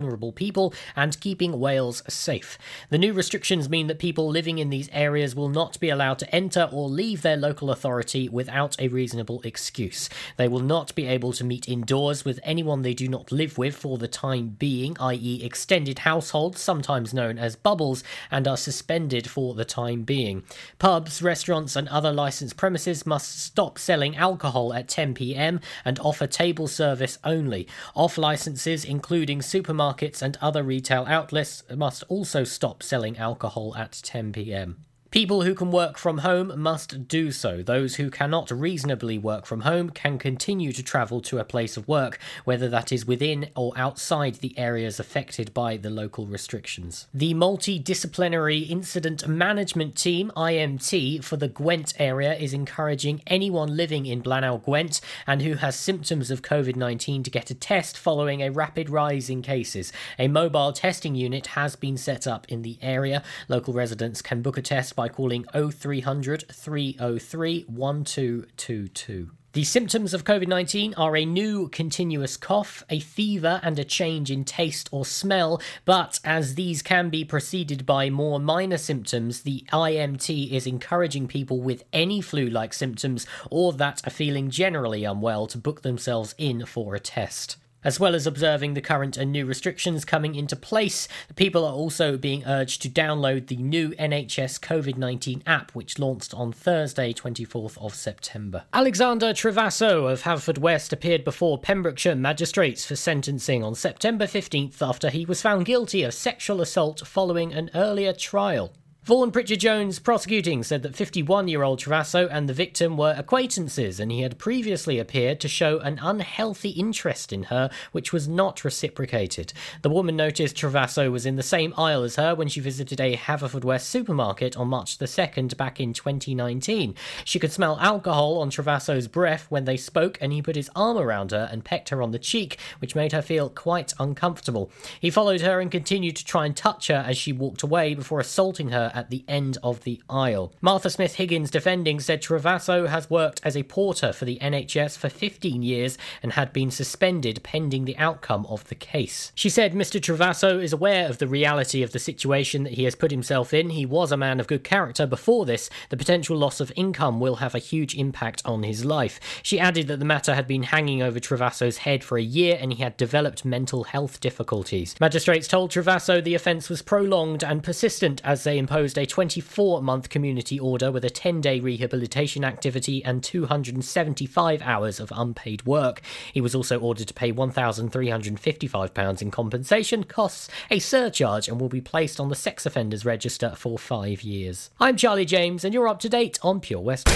vulnerable people and keeping Wales safe. The new restrictions mean that people living in these areas will not be allowed to enter or leave their local authority without a reasonable excuse. They will not be able to meet indoors with anyone they do not live with for the time being, i.e., extended households, sometimes known as bubbles, and are suspended for the time being. Pubs, restaurants, and other licensed premises must stop selling alcohol at 10 pm and offer table service only. Off licenses, including supermarkets, supermarkets and other retail outlets must also stop selling alcohol at 10 pm. People who can work from home must do so. Those who cannot reasonably work from home can continue to travel to a place of work, whether that is within or outside the areas affected by the local restrictions. The Multidisciplinary Incident Management Team, IMT, for the Gwent area is encouraging anyone living in Blaenau Gwent and who has symptoms of COVID 19 to get a test following a rapid rise in cases. A mobile testing unit has been set up in the area. Local residents can book a test by calling 0300 303 1222. The symptoms of COVID 19 are a new continuous cough, a fever, and a change in taste or smell. But as these can be preceded by more minor symptoms, the IMT is encouraging people with any flu like symptoms or that are feeling generally unwell to book themselves in for a test. As well as observing the current and new restrictions coming into place, people are also being urged to download the new NHS COVID 19 app, which launched on Thursday, 24th of September. Alexander Travasso of Haverfordwest appeared before Pembrokeshire magistrates for sentencing on September 15th after he was found guilty of sexual assault following an earlier trial. Vaughan Pritchard Jones prosecuting said that 51 year old Travasso and the victim were acquaintances and he had previously appeared to show an unhealthy interest in her, which was not reciprocated. The woman noticed Travasso was in the same aisle as her when she visited a Haverfordwest supermarket on March the 2nd back in 2019. She could smell alcohol on Travasso's breath when they spoke and he put his arm around her and pecked her on the cheek, which made her feel quite uncomfortable. He followed her and continued to try and touch her as she walked away before assaulting her at the end of the aisle. Martha Smith Higgins defending said Travasso has worked as a porter for the NHS for 15 years and had been suspended pending the outcome of the case. She said Mr. Travasso is aware of the reality of the situation that he has put himself in. He was a man of good character before this. The potential loss of income will have a huge impact on his life. She added that the matter had been hanging over Travasso's head for a year and he had developed mental health difficulties. Magistrates told Travasso the offence was prolonged and persistent as they imposed imposed a 24 month community order with a 10 day rehabilitation activity and 275 hours of unpaid work. He was also ordered to pay £1,355 in compensation costs, a surcharge, and will be placed on the sex offenders register for five years. I'm Charlie James, and you're up to date on Pure West.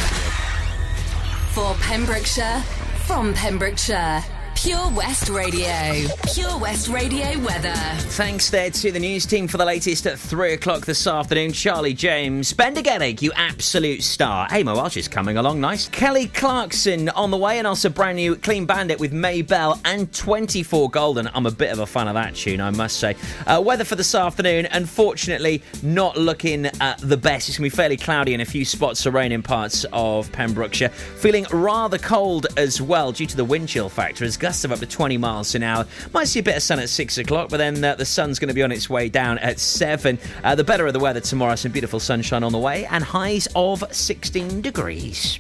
For Pembrokeshire, from Pembrokeshire. Pure West Radio. Pure West Radio weather. Thanks there to the news team for the latest at 3 o'clock this afternoon. Charlie James. Ben Degenig, you absolute star. Amo Welch is coming along nice. Kelly Clarkson on the way, and also brand new Clean Bandit with Mabel and 24 Golden. I'm a bit of a fan of that tune, I must say. Uh, weather for this afternoon, unfortunately, not looking at the best. It's going to be fairly cloudy and a few spots of rain in parts of Pembrokeshire. Feeling rather cold as well due to the wind chill factor as gusts of up to 20 miles an hour. Might see a bit of sun at 6 o'clock, but then uh, the sun's going to be on its way down at 7. Uh, the better of the weather tomorrow, some beautiful sunshine on the way, and highs of 16 degrees.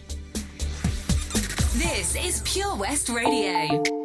This is Pure West Radio.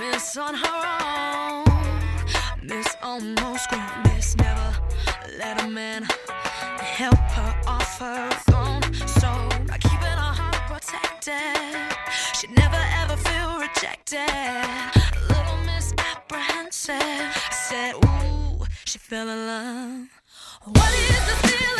Miss On Her Own, Miss Almost Grown, Miss Never Let a Man help her off her throne. So by keeping her heart protected, she'd never ever feel rejected. Little Miss Apprehensive I said, Ooh, she fell in love. What is the feeling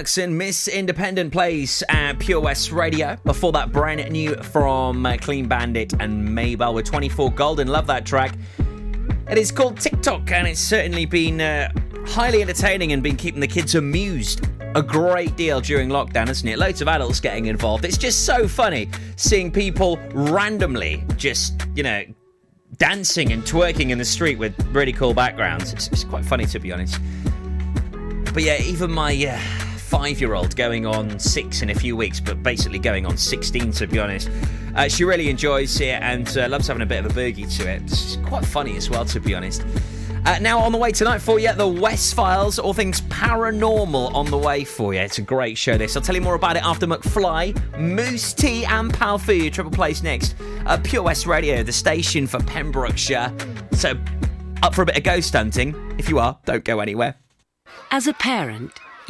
Clarkson, Miss Independent plays at Pure West Radio. Before that, brand new from uh, Clean Bandit and Mabel with 24 Golden. Love that track. It is called TikTok, and it's certainly been uh, highly entertaining and been keeping the kids amused a great deal during lockdown, hasn't it? Loads of adults getting involved. It's just so funny seeing people randomly just, you know, dancing and twerking in the street with really cool backgrounds. It's, it's quite funny, to be honest. But yeah, even my uh, five year old going on six in a few weeks, but basically going on 16 to be honest, uh, she really enjoys it and uh, loves having a bit of a boogie to it. It's quite funny as well, to be honest. Uh, now on the way tonight for you, the West Files, all things paranormal on the way for you. It's a great show. This I'll tell you more about it after McFly, Mousse T, and Powfu. Triple Place next. Uh, Pure West Radio, the station for Pembrokeshire. So up for a bit of ghost hunting. If you are, don't go anywhere. As a parent,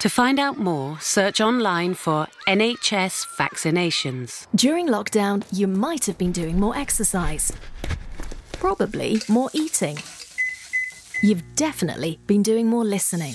To find out more, search online for NHS vaccinations. During lockdown, you might have been doing more exercise. Probably more eating. You've definitely been doing more listening.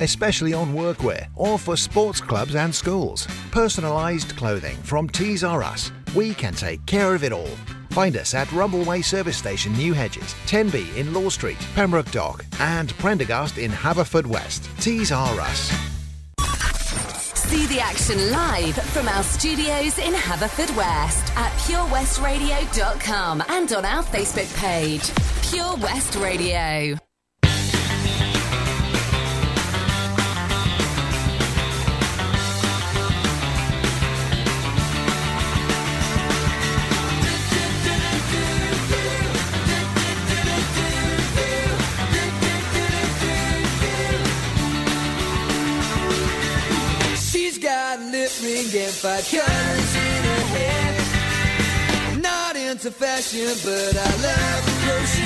especially on workwear or for sports clubs and schools. Personalised clothing from Tees R Us. We can take care of it all. Find us at Rumbleway Service Station, New Hedges, 10B in Law Street, Pembroke Dock, and Prendergast in Haverfordwest. Tees R Us. See the action live from our studios in Haverfordwest at purewestradio.com and on our Facebook page, Pure West Radio. Five colors in her hair. Not into fashion, but I love the clothes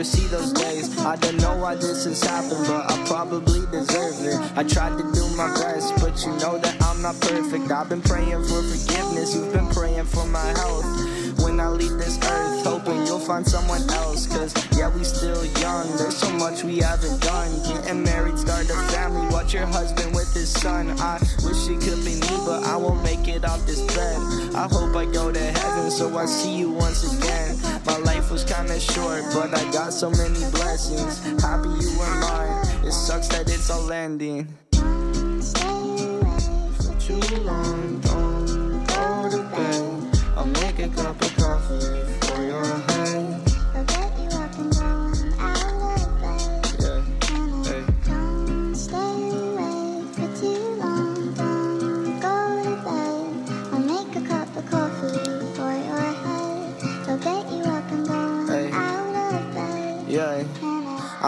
Never see those days. I don't know why this has happened, but I probably deserve it. I tried to do my best, but you know that I'm not perfect. I've been praying for forgiveness, you've been praying for my health. When I leave this earth, hoping you'll find someone else. Cause yeah, we still young, there's so much we haven't done. Getting married, start a family, watch your husband with his son. I wish it could be me, but I won't make it off this bed. I hope I go to heaven so I see you once again. Was kinda short, but I got so many blessings. Happy you were mine, it sucks that it's all ending. For too long, don't go to bed. I'll make a cup of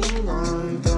Too long,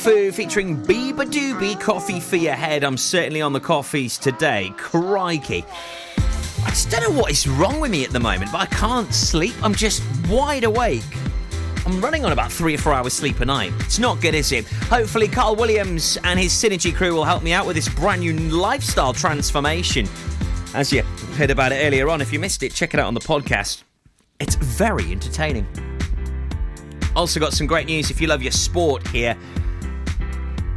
Fu featuring beabadoobee Coffee for Your Head. I'm certainly on the coffees today. Crikey. I just don't know what is wrong with me at the moment, but I can't sleep. I'm just wide awake. I'm running on about three or four hours sleep a night. It's not good, is it? Hopefully, Carl Williams and his Synergy crew will help me out with this brand new lifestyle transformation. As you heard about it earlier on, if you missed it, check it out on the podcast. It's very entertaining. Also, got some great news if you love your sport here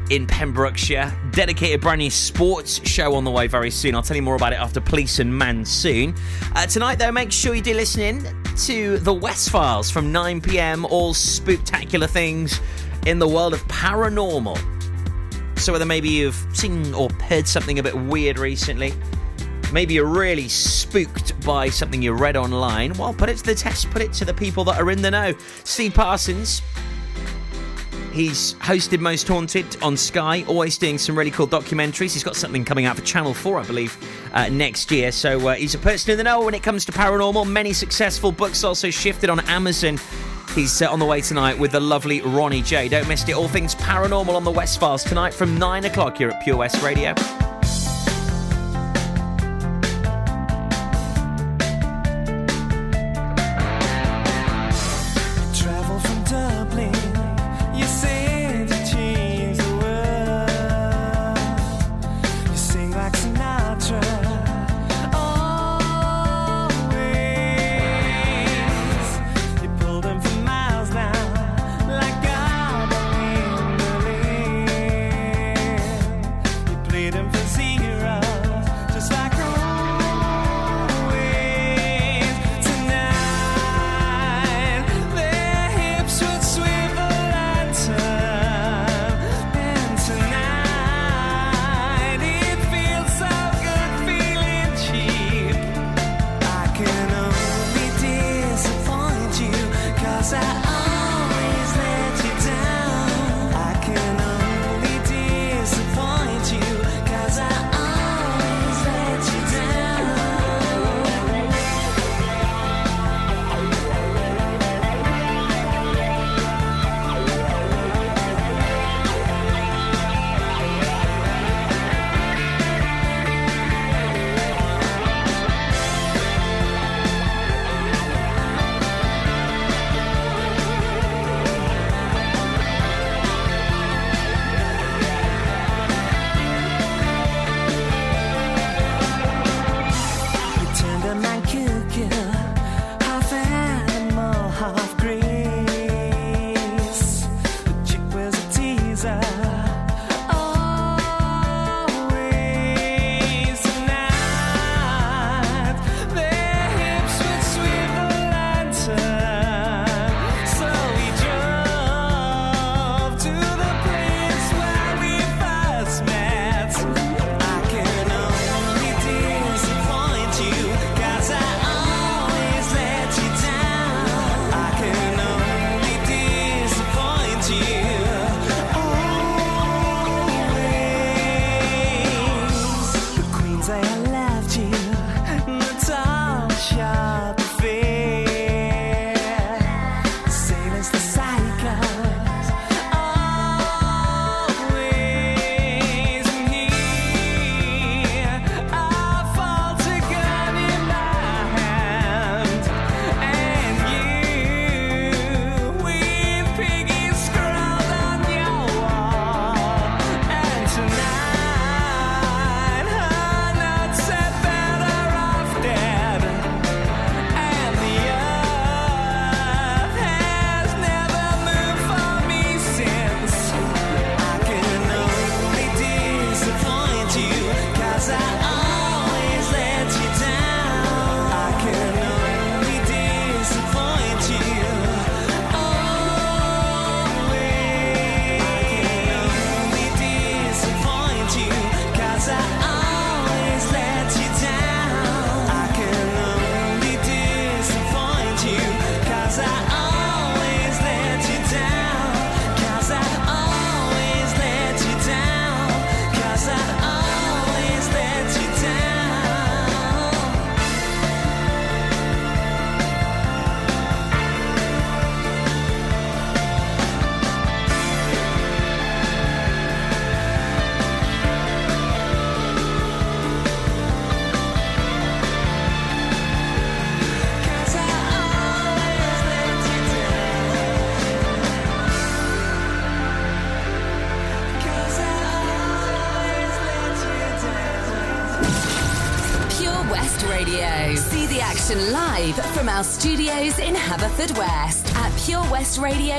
in Pembrokeshire. Dedicated brand new sports show on the way very soon. I'll tell you more about it after Police and Man soon. Uh, tonight, though, make sure you do listen in to the West Files from 9 pm. All spooktacular things in the world of paranormal. So, whether maybe you've seen or heard something a bit weird recently, maybe you're really spooked by something you read online, well, put it to the test, put it to the people that are in the know. Steve Parsons, He's hosted Most Haunted on Sky, always doing some really cool documentaries. He's got something coming out for Channel 4, I believe, uh, next year. So uh, he's a person in the know when it comes to paranormal. Many successful books also shifted on Amazon. He's uh, on the way tonight with the lovely Ronnie J. Don't miss it. All things paranormal on the West Files tonight from 9 o'clock here at Pure West Radio.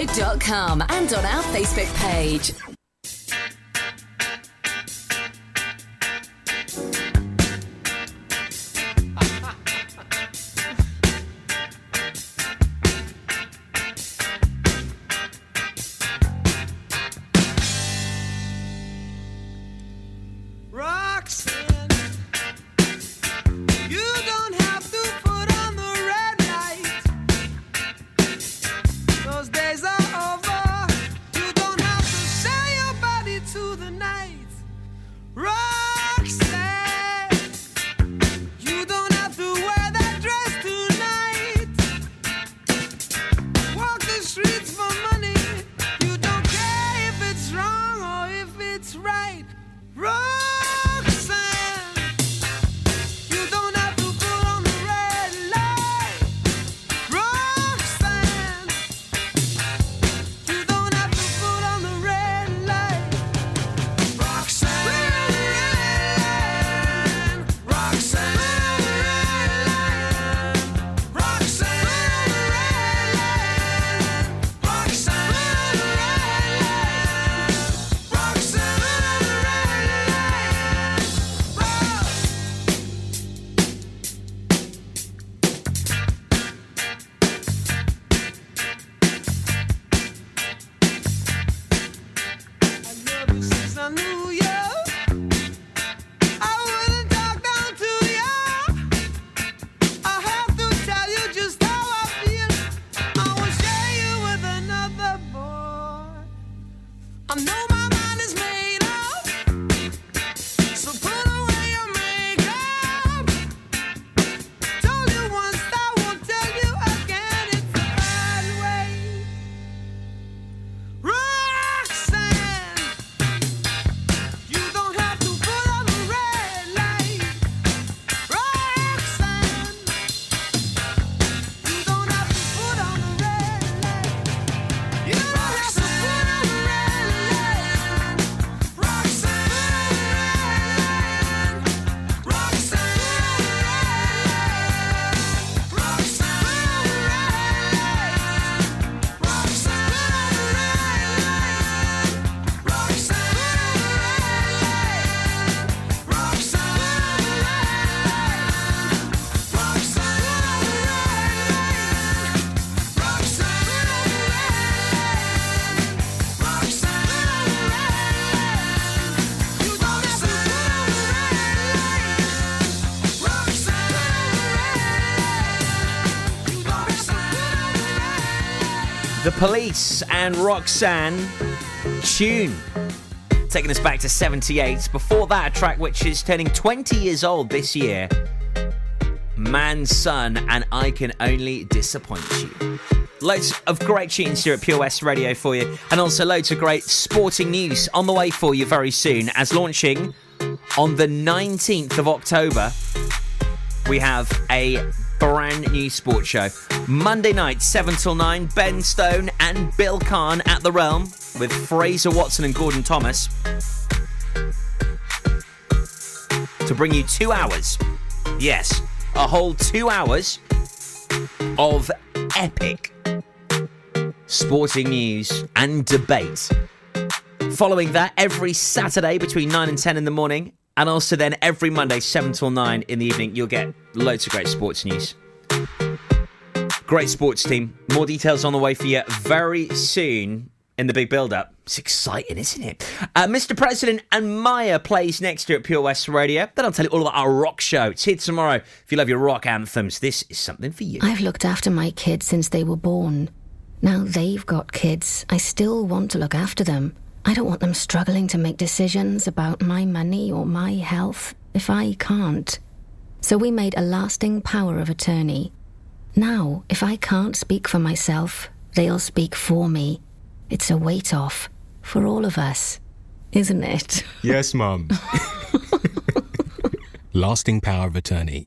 purewestradio.com and on our Facebook page. Police and Roxanne tune. Taking us back to 78. Before that, a track which is turning 20 years old this year. Mansun and I Can Only Disappoint You. Loads of great tunes here at Pure West Radio for you, and also loads of great sporting news on the way for you very soon. As launching on the 19th of October, we have a brand new sports show. Monday night, 7 till 9, Ben Stone and Bill Kahn at the Realm with Fraser Watson and Gordon Thomas to bring you two hours. Yes, a whole two hours of epic sporting news and debate. Following that, every Saturday between 9 and 10 in the morning, and also then every Monday, 7 till 9 in the evening, you'll get loads of great sports news. Great sports team. More details on the way for you very soon in the big build up. It's exciting, isn't it? Uh, Mr. President and Maya plays next year at Pure West Radio. Then I'll tell you all about our rock show. It's here tomorrow. If you love your rock anthems, this is something for you. I've looked after my kids since they were born. Now they've got kids. I still want to look after them. I don't want them struggling to make decisions about my money or my health if I can't. So we made a lasting power of attorney. Now, if I can't speak for myself, they'll speak for me. It's a weight off for all of us, isn't it? Yes, Mum. Lasting power of attorney.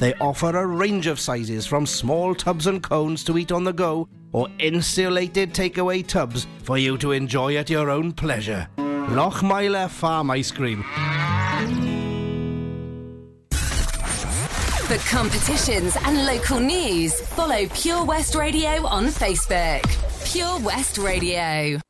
They offer a range of sizes from small tubs and cones to eat on the go or insulated takeaway tubs for you to enjoy at your own pleasure. Lochmeyler Farm Ice Cream. For competitions and local news, follow Pure West Radio on Facebook. Pure West Radio.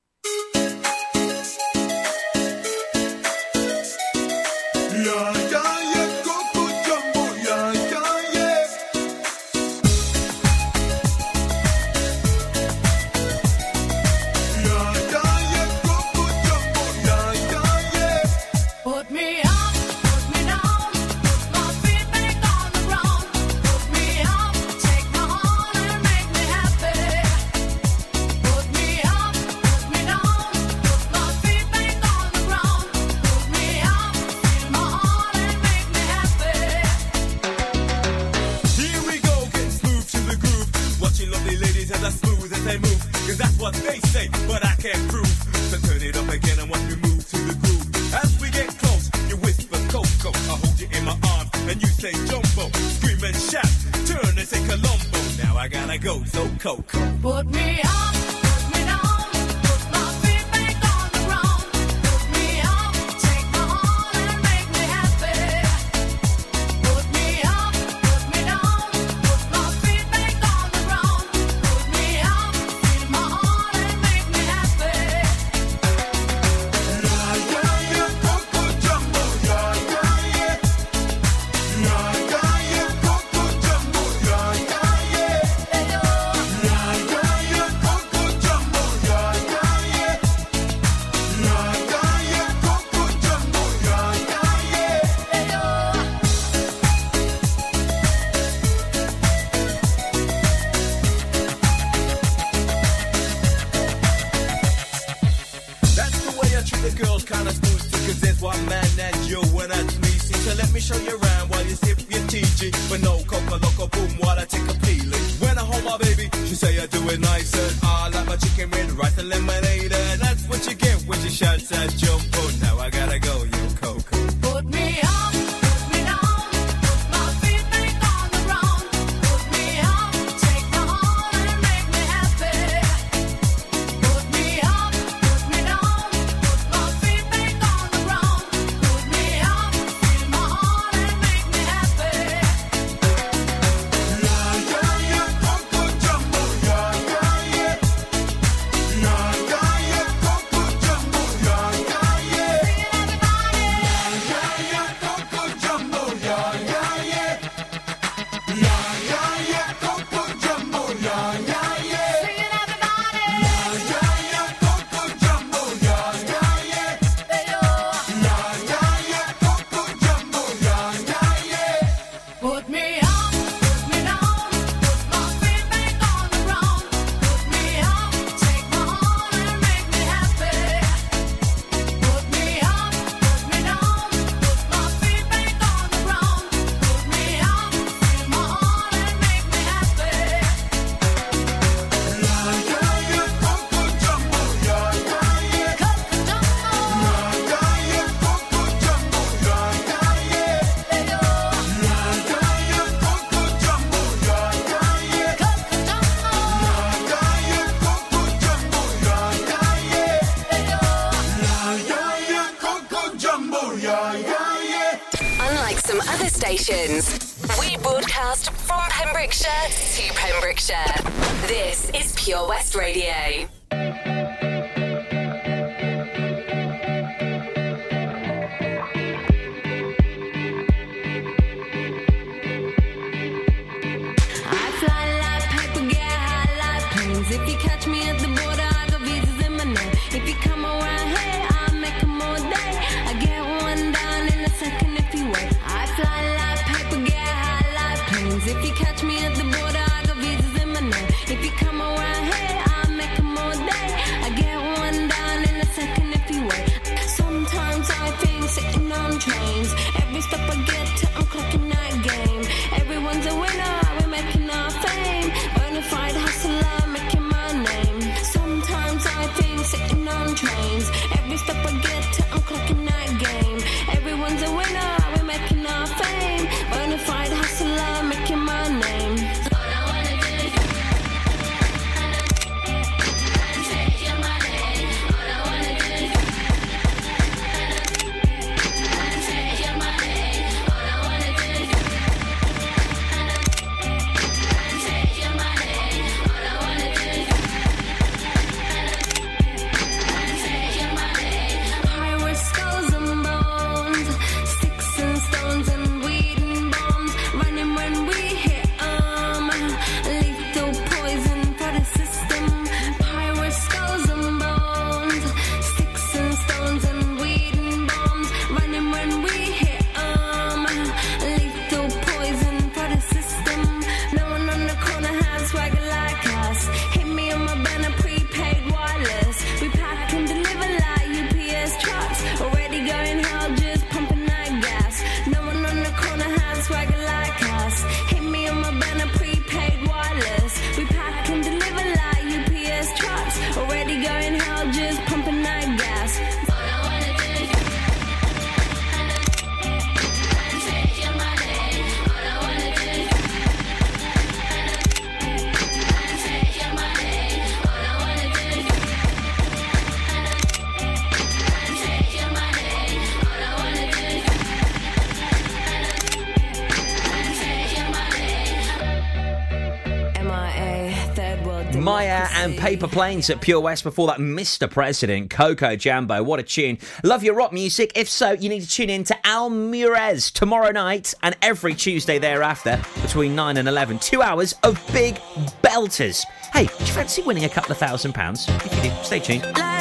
Paper Planes at Pure West before that Mr. President, Coco Jambo. What a tune. Love your rock music. If so, you need to tune in to Al Murez tomorrow night and every Tuesday thereafter between 9 and 11. Two hours of big belters. Hey, do you fancy winning a couple of thousand pounds? If you do, stay tuned.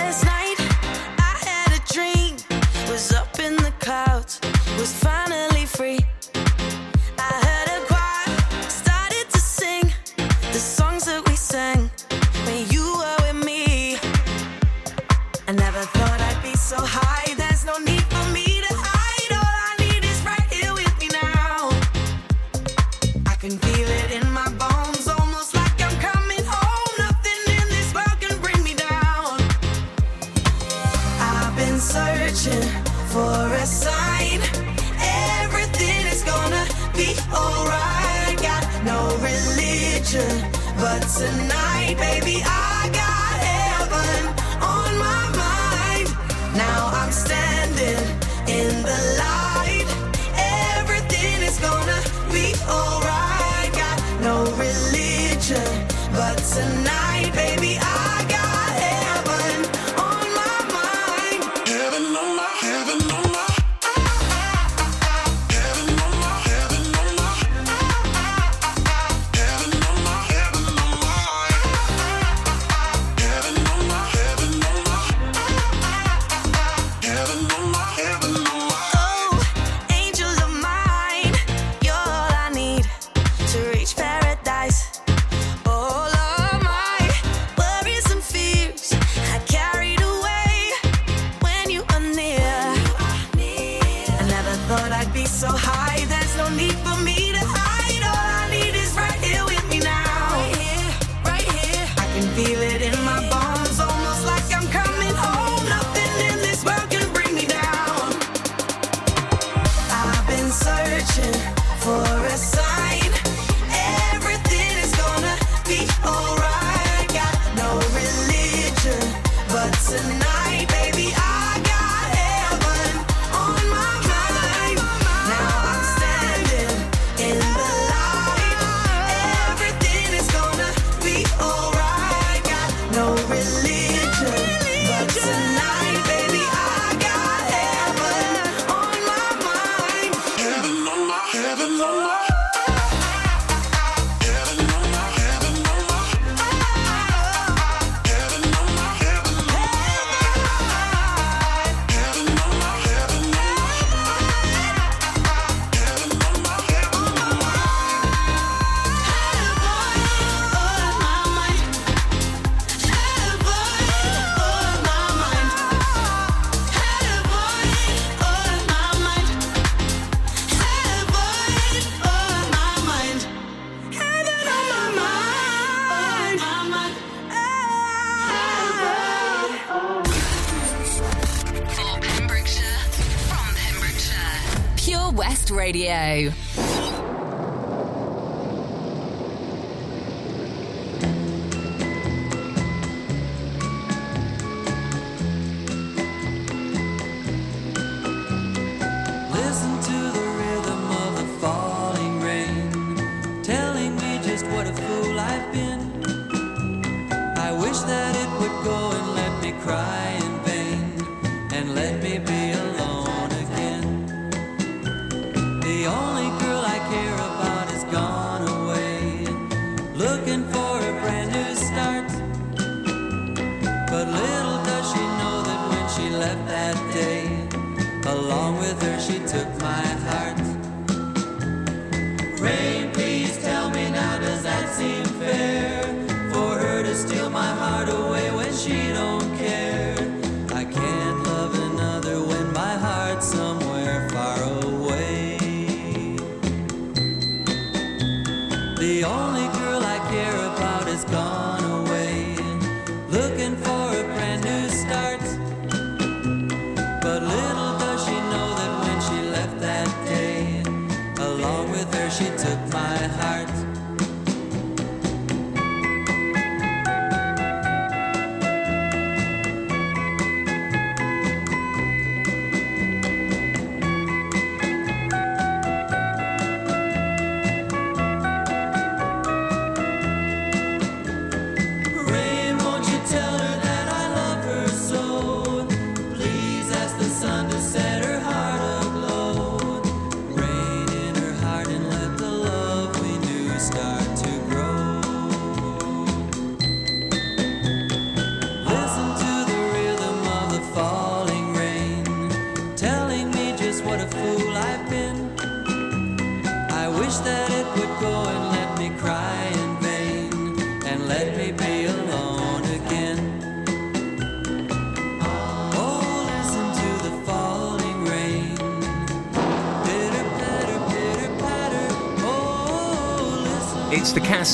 The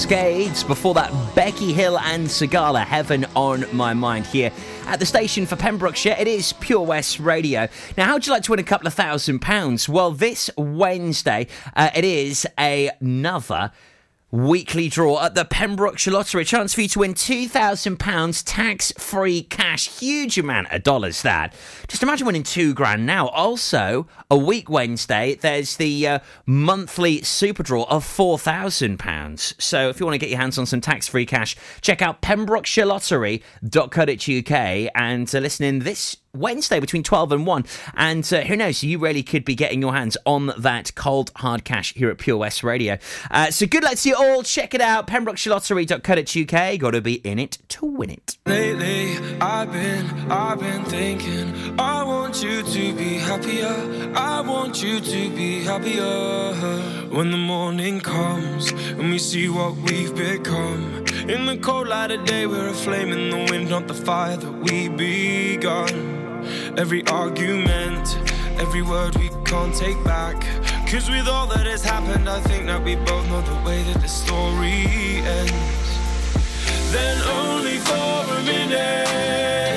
Cascades. Before that, Becky Hill and Sigala, Heaven on My Mind here at the station for Pembrokeshire. It is Pure West Radio. Now, how would you like to win a couple of thousand pounds? Well, this Wednesday, uh, it is another weekly draw at the Pembrokeshire Lottery. A chance for you to win £2,000 tax free cash. Huge amount of dollars, that. Just imagine winning two grand now. Also, a week Wednesday, there's the uh, monthly super draw of £4,000. So if you want to get your hands on some tax free cash, check out pembrokeshirelottery.co.uk and uh, listen in this Wednesday between 12 and 1. And uh, who knows, you really could be getting your hands on that cold, hard cash here at Pure West Radio. Uh, so good luck to you all. Check it out, pembrokeshirelottery.co.uk. Got to be in it to win it. Lately, I've been, I've been thinking. I want you to be happier. I want you to be happier. When the morning comes and we see what we've become. In the cold light of day, we're a flame in the wind, not the fire that we begun. Every argument, every word we can't take back. Cause with all that has happened, I think that we both know the way that the story ends. Then only for a minute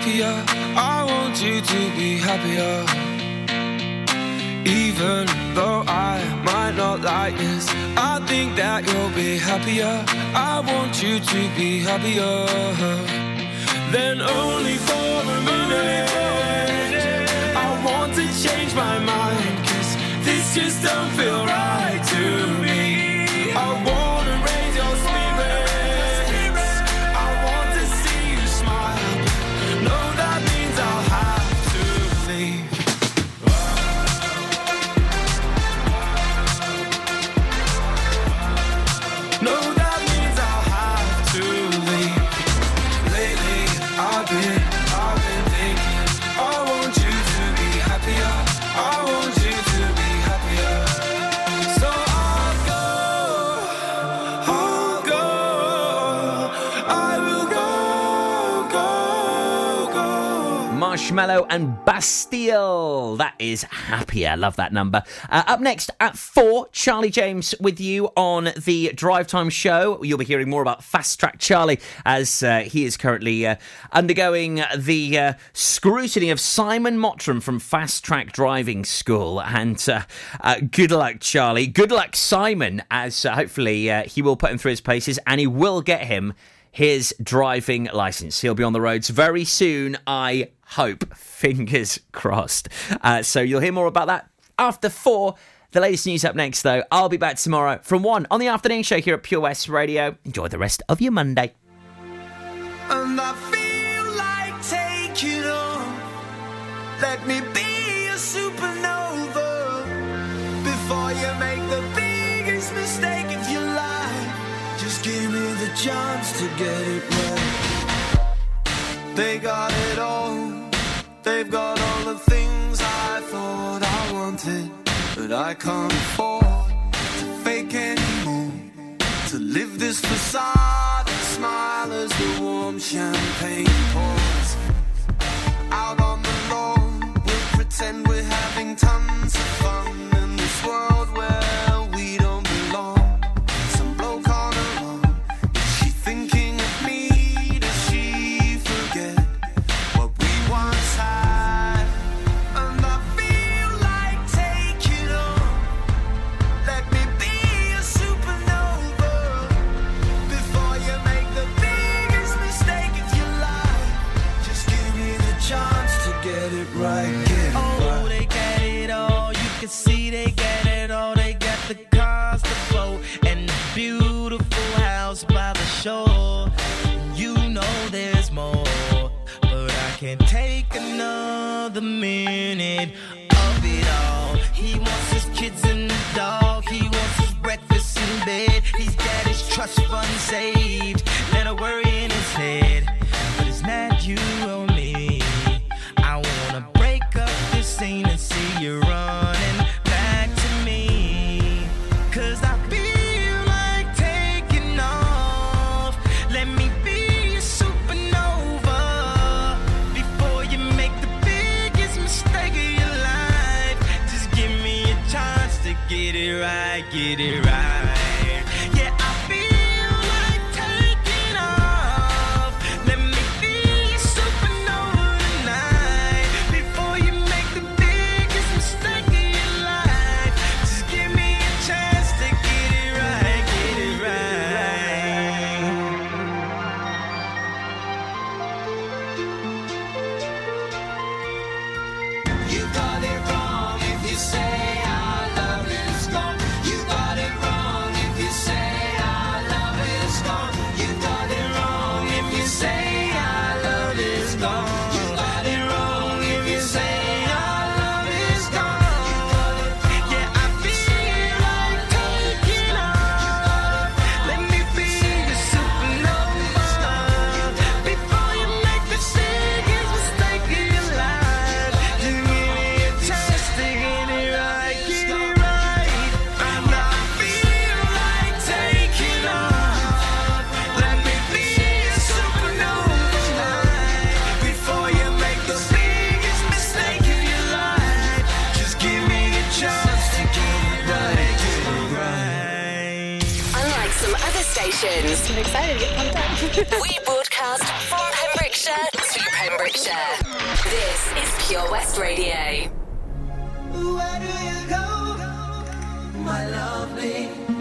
Happier. I want you to be happier. Even though I might not like this, I think that you'll be happier. I want you to be happier. Then only for a minute, I want to change my mind. Marshmello and Bastille. That is happier. Love that number. Uh, up next at four, Charlie James with you on the Drive Time Show. You'll be hearing more about Fast Track Charlie as uh, he is currently uh, undergoing the uh, scrutiny of Simon Mottram from Fast Track Driving School. And uh, uh, good luck, Charlie. Good luck, Simon, as hopefully he will put him through his paces and he will get him his driving license. He'll be on the roads very soon, I hope. Fingers crossed. Uh, so you'll hear more about that after four. The latest news up next, though. I'll be back tomorrow from one on the afternoon show here at Pure West Radio. Enjoy the rest of your Monday. And I feel like taking. Let me be a supernova before you make the biggest mistake of your life. Just give me the chance to get it right. They got it all. They've got all the things I thought I wanted, but I can't afford to fake anymore. To live this facade and smile as the warm champagne pours. Out on the lawn, we'll pretend we're having tons of fun in this world another minute of it all. He wants his kids and the dog. He wants his breakfast in bed. He's got his trust fund saved. A worry in his head, but it's not you or me. I wanna break up this scene and see you running stations. I'm excited to get pumped up. we broadcast from Pembrokeshire to Pembrokeshire. This is Pure West Radio. Where do you go, my lovely?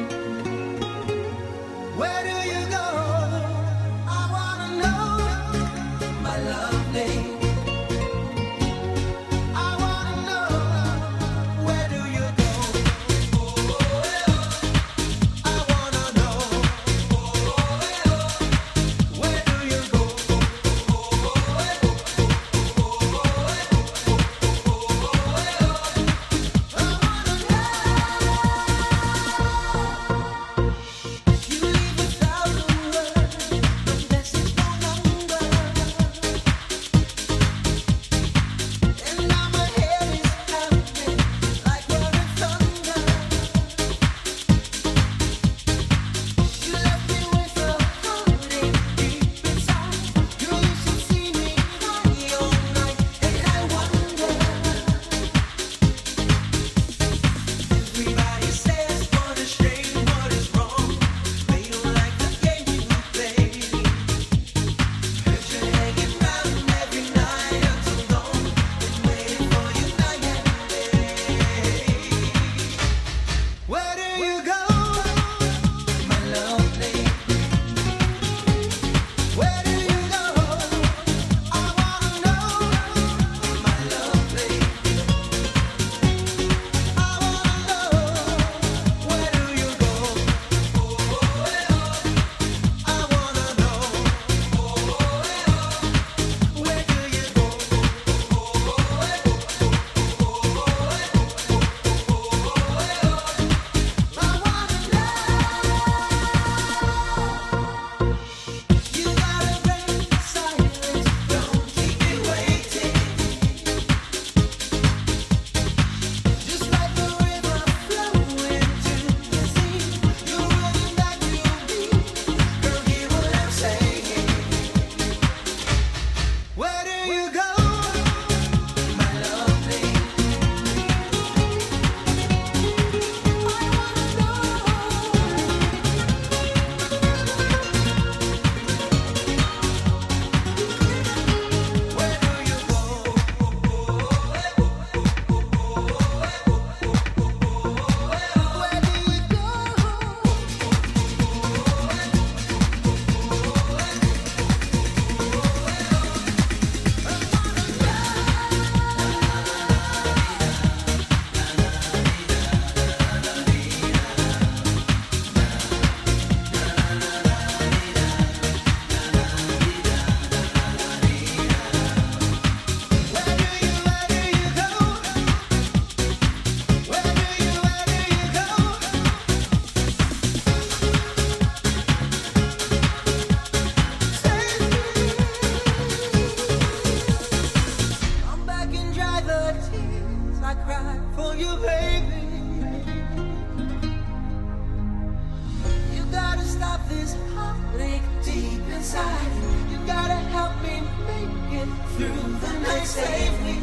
Save me.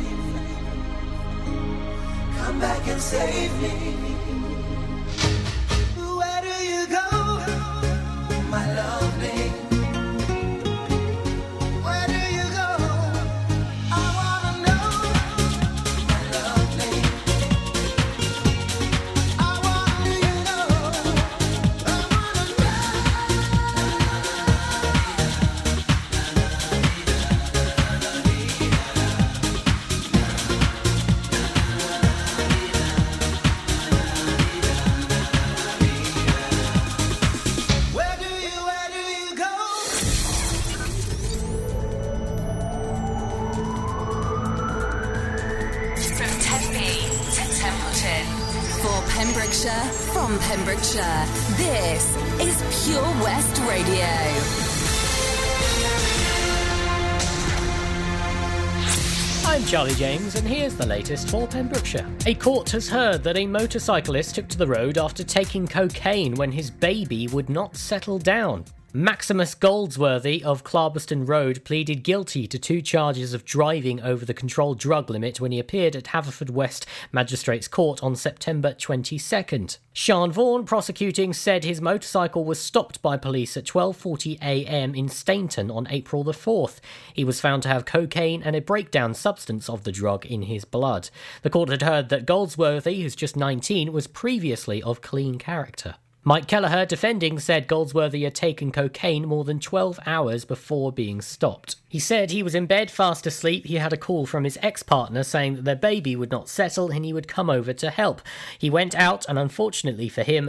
Come back and save me. Charlie James, and here's the latest for Pembrokeshire. A court has heard that a motorcyclist took to the road after taking cocaine when his baby would not settle down. Maximus Goldsworthy of Clarbeston Road pleaded guilty to two charges of driving over the controlled drug limit when he appeared at Haverfordwest Magistrates Court on September 22nd. Sean Vaughan, prosecuting, said his motorcycle was stopped by police at 12:40 a.m. in Steynton on April the 4th. He was found to have cocaine and a breakdown substance of the drug in his blood. The court had heard that Goldsworthy, who's just 19, was previously of clean character. Mike Kelleher, defending, said Goldsworthy had taken cocaine more than 12 hours before being stopped. He said he was in bed fast asleep. He had a call from his ex partner saying that their baby would not settle and he would come over to help. He went out, and unfortunately for him,